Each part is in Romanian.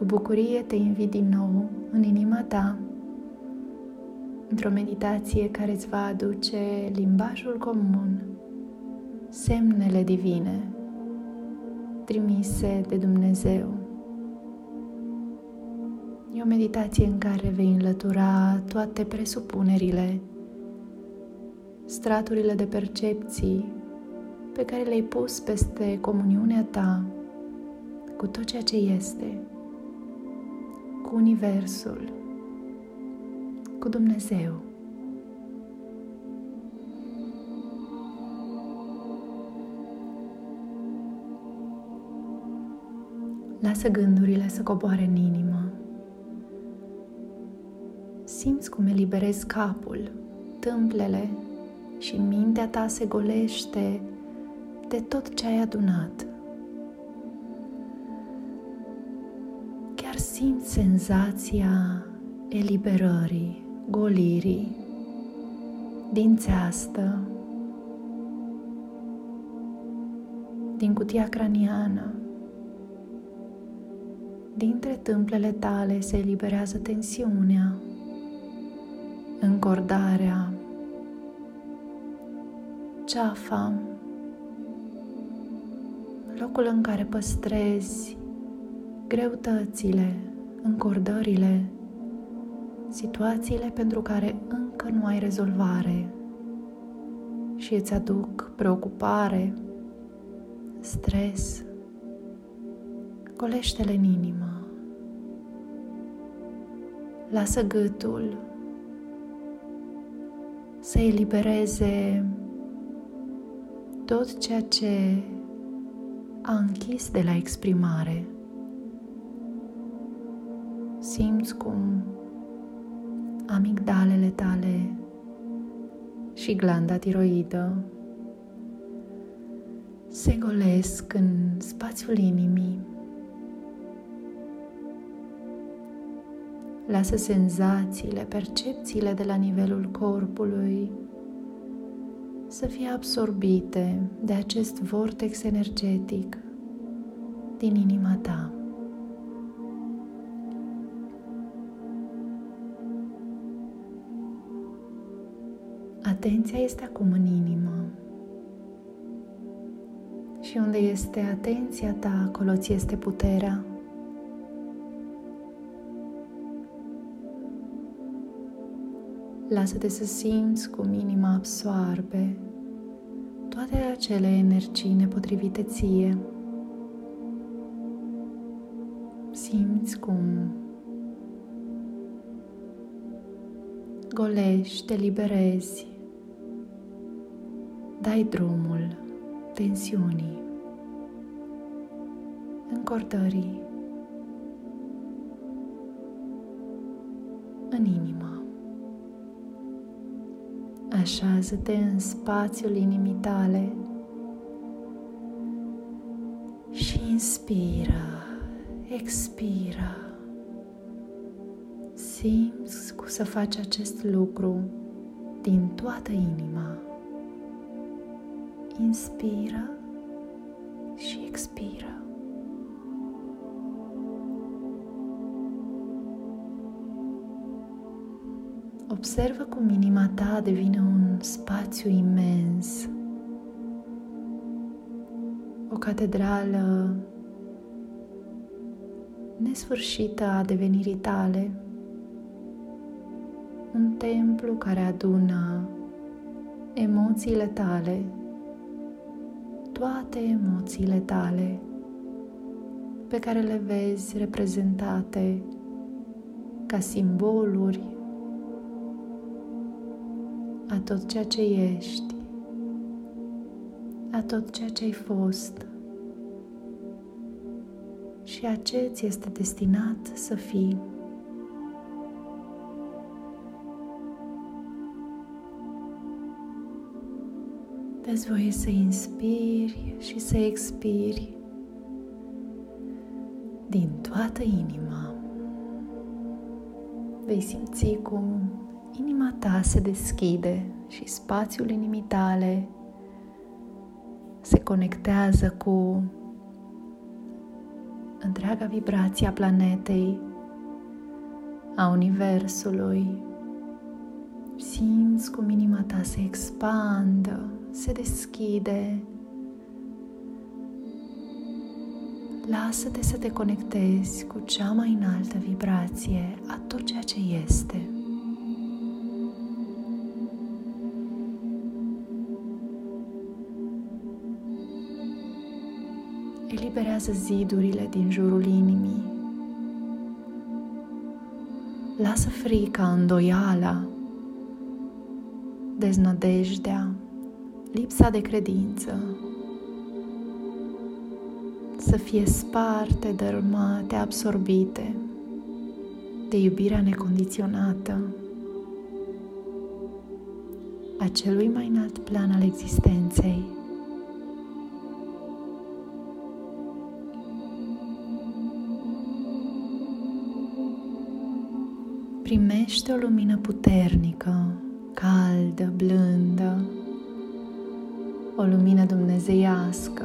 Cu bucurie te invit din nou în inima ta, într-o meditație care îți va aduce limbajul comun, semnele divine trimise de Dumnezeu. E o meditație în care vei înlătura toate presupunerile, straturile de percepții pe care le-ai pus peste comuniunea ta cu tot ceea ce este, cu Universul, cu Dumnezeu. Lasă gândurile să coboare în inimă. Simți cum eliberezi capul, tâmplele și mintea ta se golește de tot ce ai adunat. Simți senzația eliberării, golirii, din țeastă, din cutia craniană. Dintre tâmplele tale se eliberează tensiunea, încordarea, ceafa, locul în care păstrezi greutățile, încordările, situațiile pentru care încă nu ai rezolvare și îți aduc preocupare, stres, golește-le în inimă. Lasă gâtul să elibereze tot ceea ce a închis de la exprimare. Simți cum amigdalele tale și glanda tiroidă se golesc în spațiul inimii. Lasă senzațiile, percepțiile de la nivelul corpului să fie absorbite de acest vortex energetic din inima ta. Atenția este acum în inimă. Și unde este atenția ta, acolo ți este puterea. Lasă-te să simți cum inima absoarbe toate acele energii nepotrivite ție. Simți cum golești, te liberezi, dai drumul tensiunii, încordării în inimă. Așează-te în spațiul inimii tale și inspiră, expiră. Simți cum să faci acest lucru din toată inima. Inspiră și expiră. Observă cum inima ta devine un spațiu imens, o catedrală nesfârșită a devenirii tale, un templu care adună emoțiile tale, toate emoțiile tale pe care le vezi reprezentate ca simboluri a tot ceea ce ești, a tot ceea ce ai fost și a ce ți este destinat să fii. Dă-ți voie să inspiri și să expiri din toată inima. Vei simți cum inima ta se deschide și spațiul inimii tale se conectează cu întreaga vibrație a planetei, a Universului. Simți cum inima ta se expandă, se deschide. Lasă-te să te conectezi cu cea mai înaltă vibrație a tot ceea ce este. eliberează zidurile din jurul inimii. Lasă frica, îndoiala, deznădejdea, lipsa de credință să fie sparte, dărâmate, absorbite de iubirea necondiționată a celui mai înalt plan al existenței. primește o lumină puternică, caldă, blândă, o lumină dumnezeiască,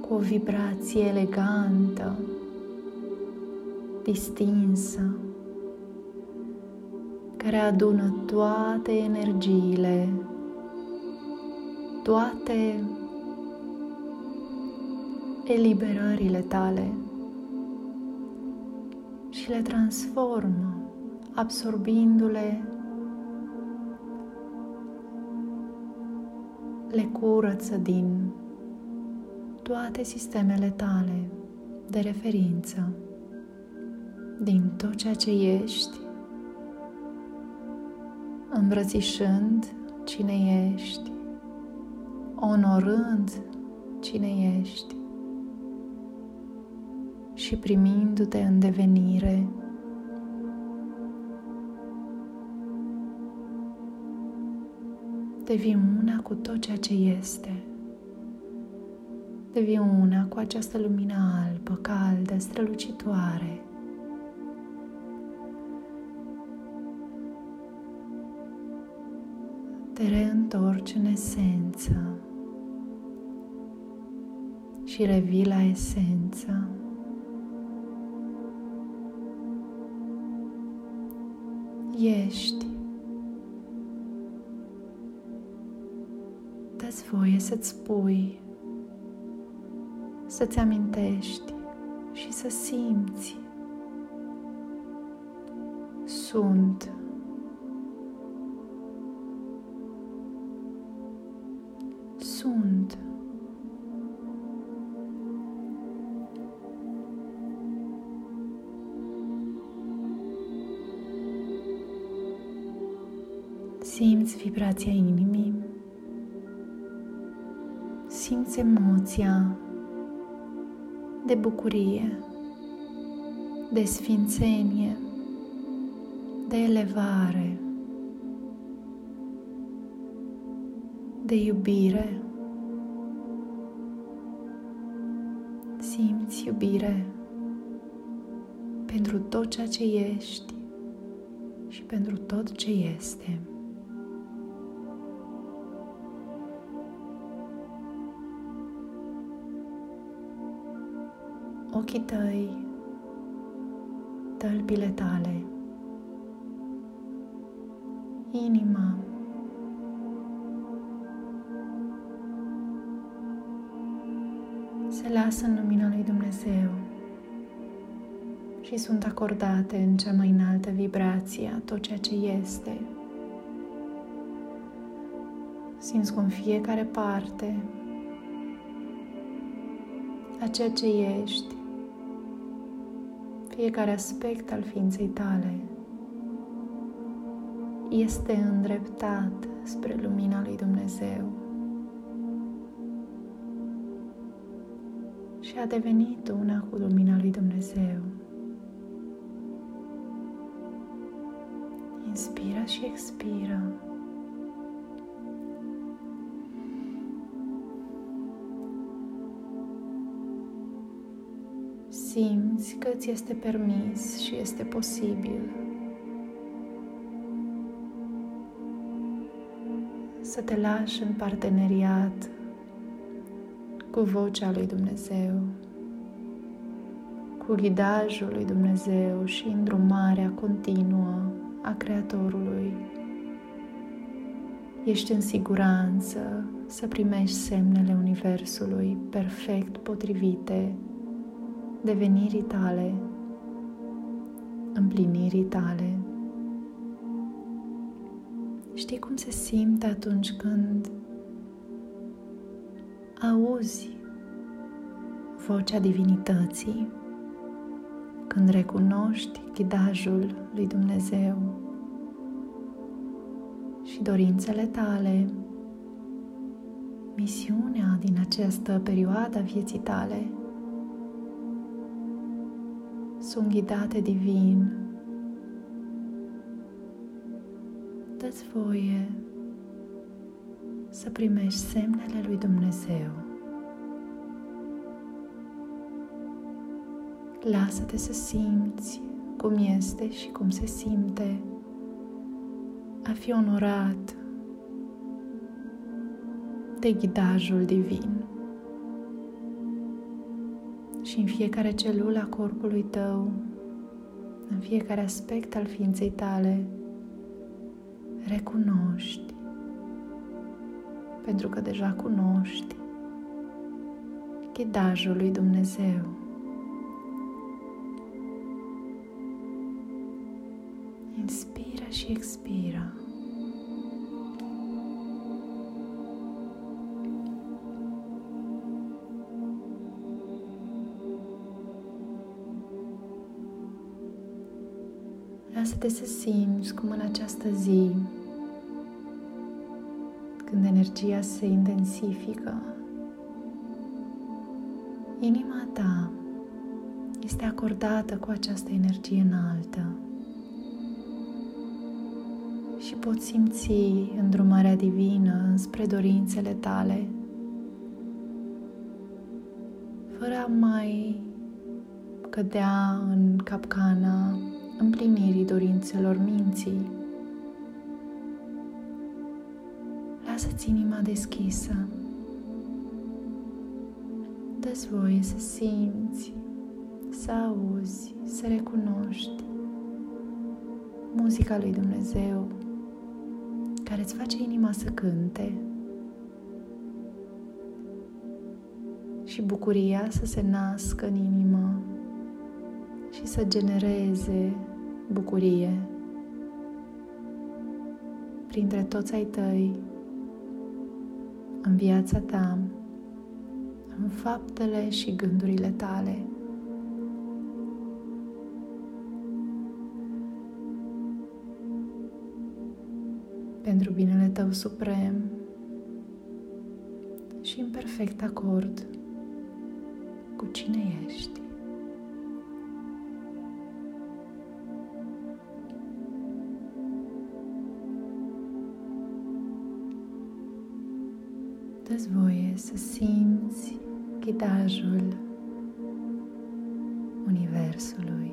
cu o vibrație elegantă, distinsă, care adună toate energiile, toate eliberările tale și le transformă, absorbindu-le, le curăță din toate sistemele tale de referință, din tot ceea ce ești, îmbrățișând cine ești, onorând cine ești, și primindu-te în devenire. Devii una cu tot ceea ce este. Devii una cu această lumină albă, caldă, strălucitoare. Te reîntorci în esență și revii la esență. ești. Dați voie să-ți spui, să-ți amintești și să simți. Sunt. Sunt. Simți vibrația inimii. Simți emoția de bucurie, de sfințenie, de elevare, de iubire. Simți iubire pentru tot ceea ce ești și pentru tot ce este. Ochii tăi, tălpile tale, inima, se lasă în lumina lui Dumnezeu și sunt acordate în cea mai înaltă vibrație a tot ceea ce este. Simți cum fiecare parte a ceea ce ești fiecare aspect al ființei tale este îndreptat spre lumina lui Dumnezeu și a devenit una cu lumina lui Dumnezeu. Inspiră și expiră. Simți că ți este permis și este posibil să te lași în parteneriat cu vocea lui Dumnezeu, cu ghidajul lui Dumnezeu și îndrumarea continuă a Creatorului. Ești în siguranță să primești semnele Universului perfect potrivite devenirii tale, împlinirii tale. Știi cum se simte atunci când auzi vocea divinității, când recunoști ghidajul lui Dumnezeu și dorințele tale, misiunea din această perioadă a vieții tale sunt ghidate divin. Dă-ți voie să primești semnele lui Dumnezeu. Lasă-te să simți cum este și cum se simte a fi onorat de ghidajul divin. Și în fiecare celulă a corpului tău, în fiecare aspect al ființei tale, recunoști, pentru că deja cunoști ghidajul lui Dumnezeu. Inspira și expira. Lasă-te să simți cum în această zi, când energia se intensifică, inima ta este acordată cu această energie înaltă și poți simți îndrumarea divină înspre dorințele tale, fără a mai cădea în capcana împlinirii dorințelor minții. Lasă-ți inima deschisă. Dă-ți voie să simți, să auzi, să recunoști muzica lui Dumnezeu care îți face inima să cânte și bucuria să se nască în inimă și să genereze bucurie printre toți ai tăi, în viața ta, în faptele și gândurile tale. Pentru binele tău suprem și în perfect acord cu cine ești. Dă voie să simți ghidajul Universului.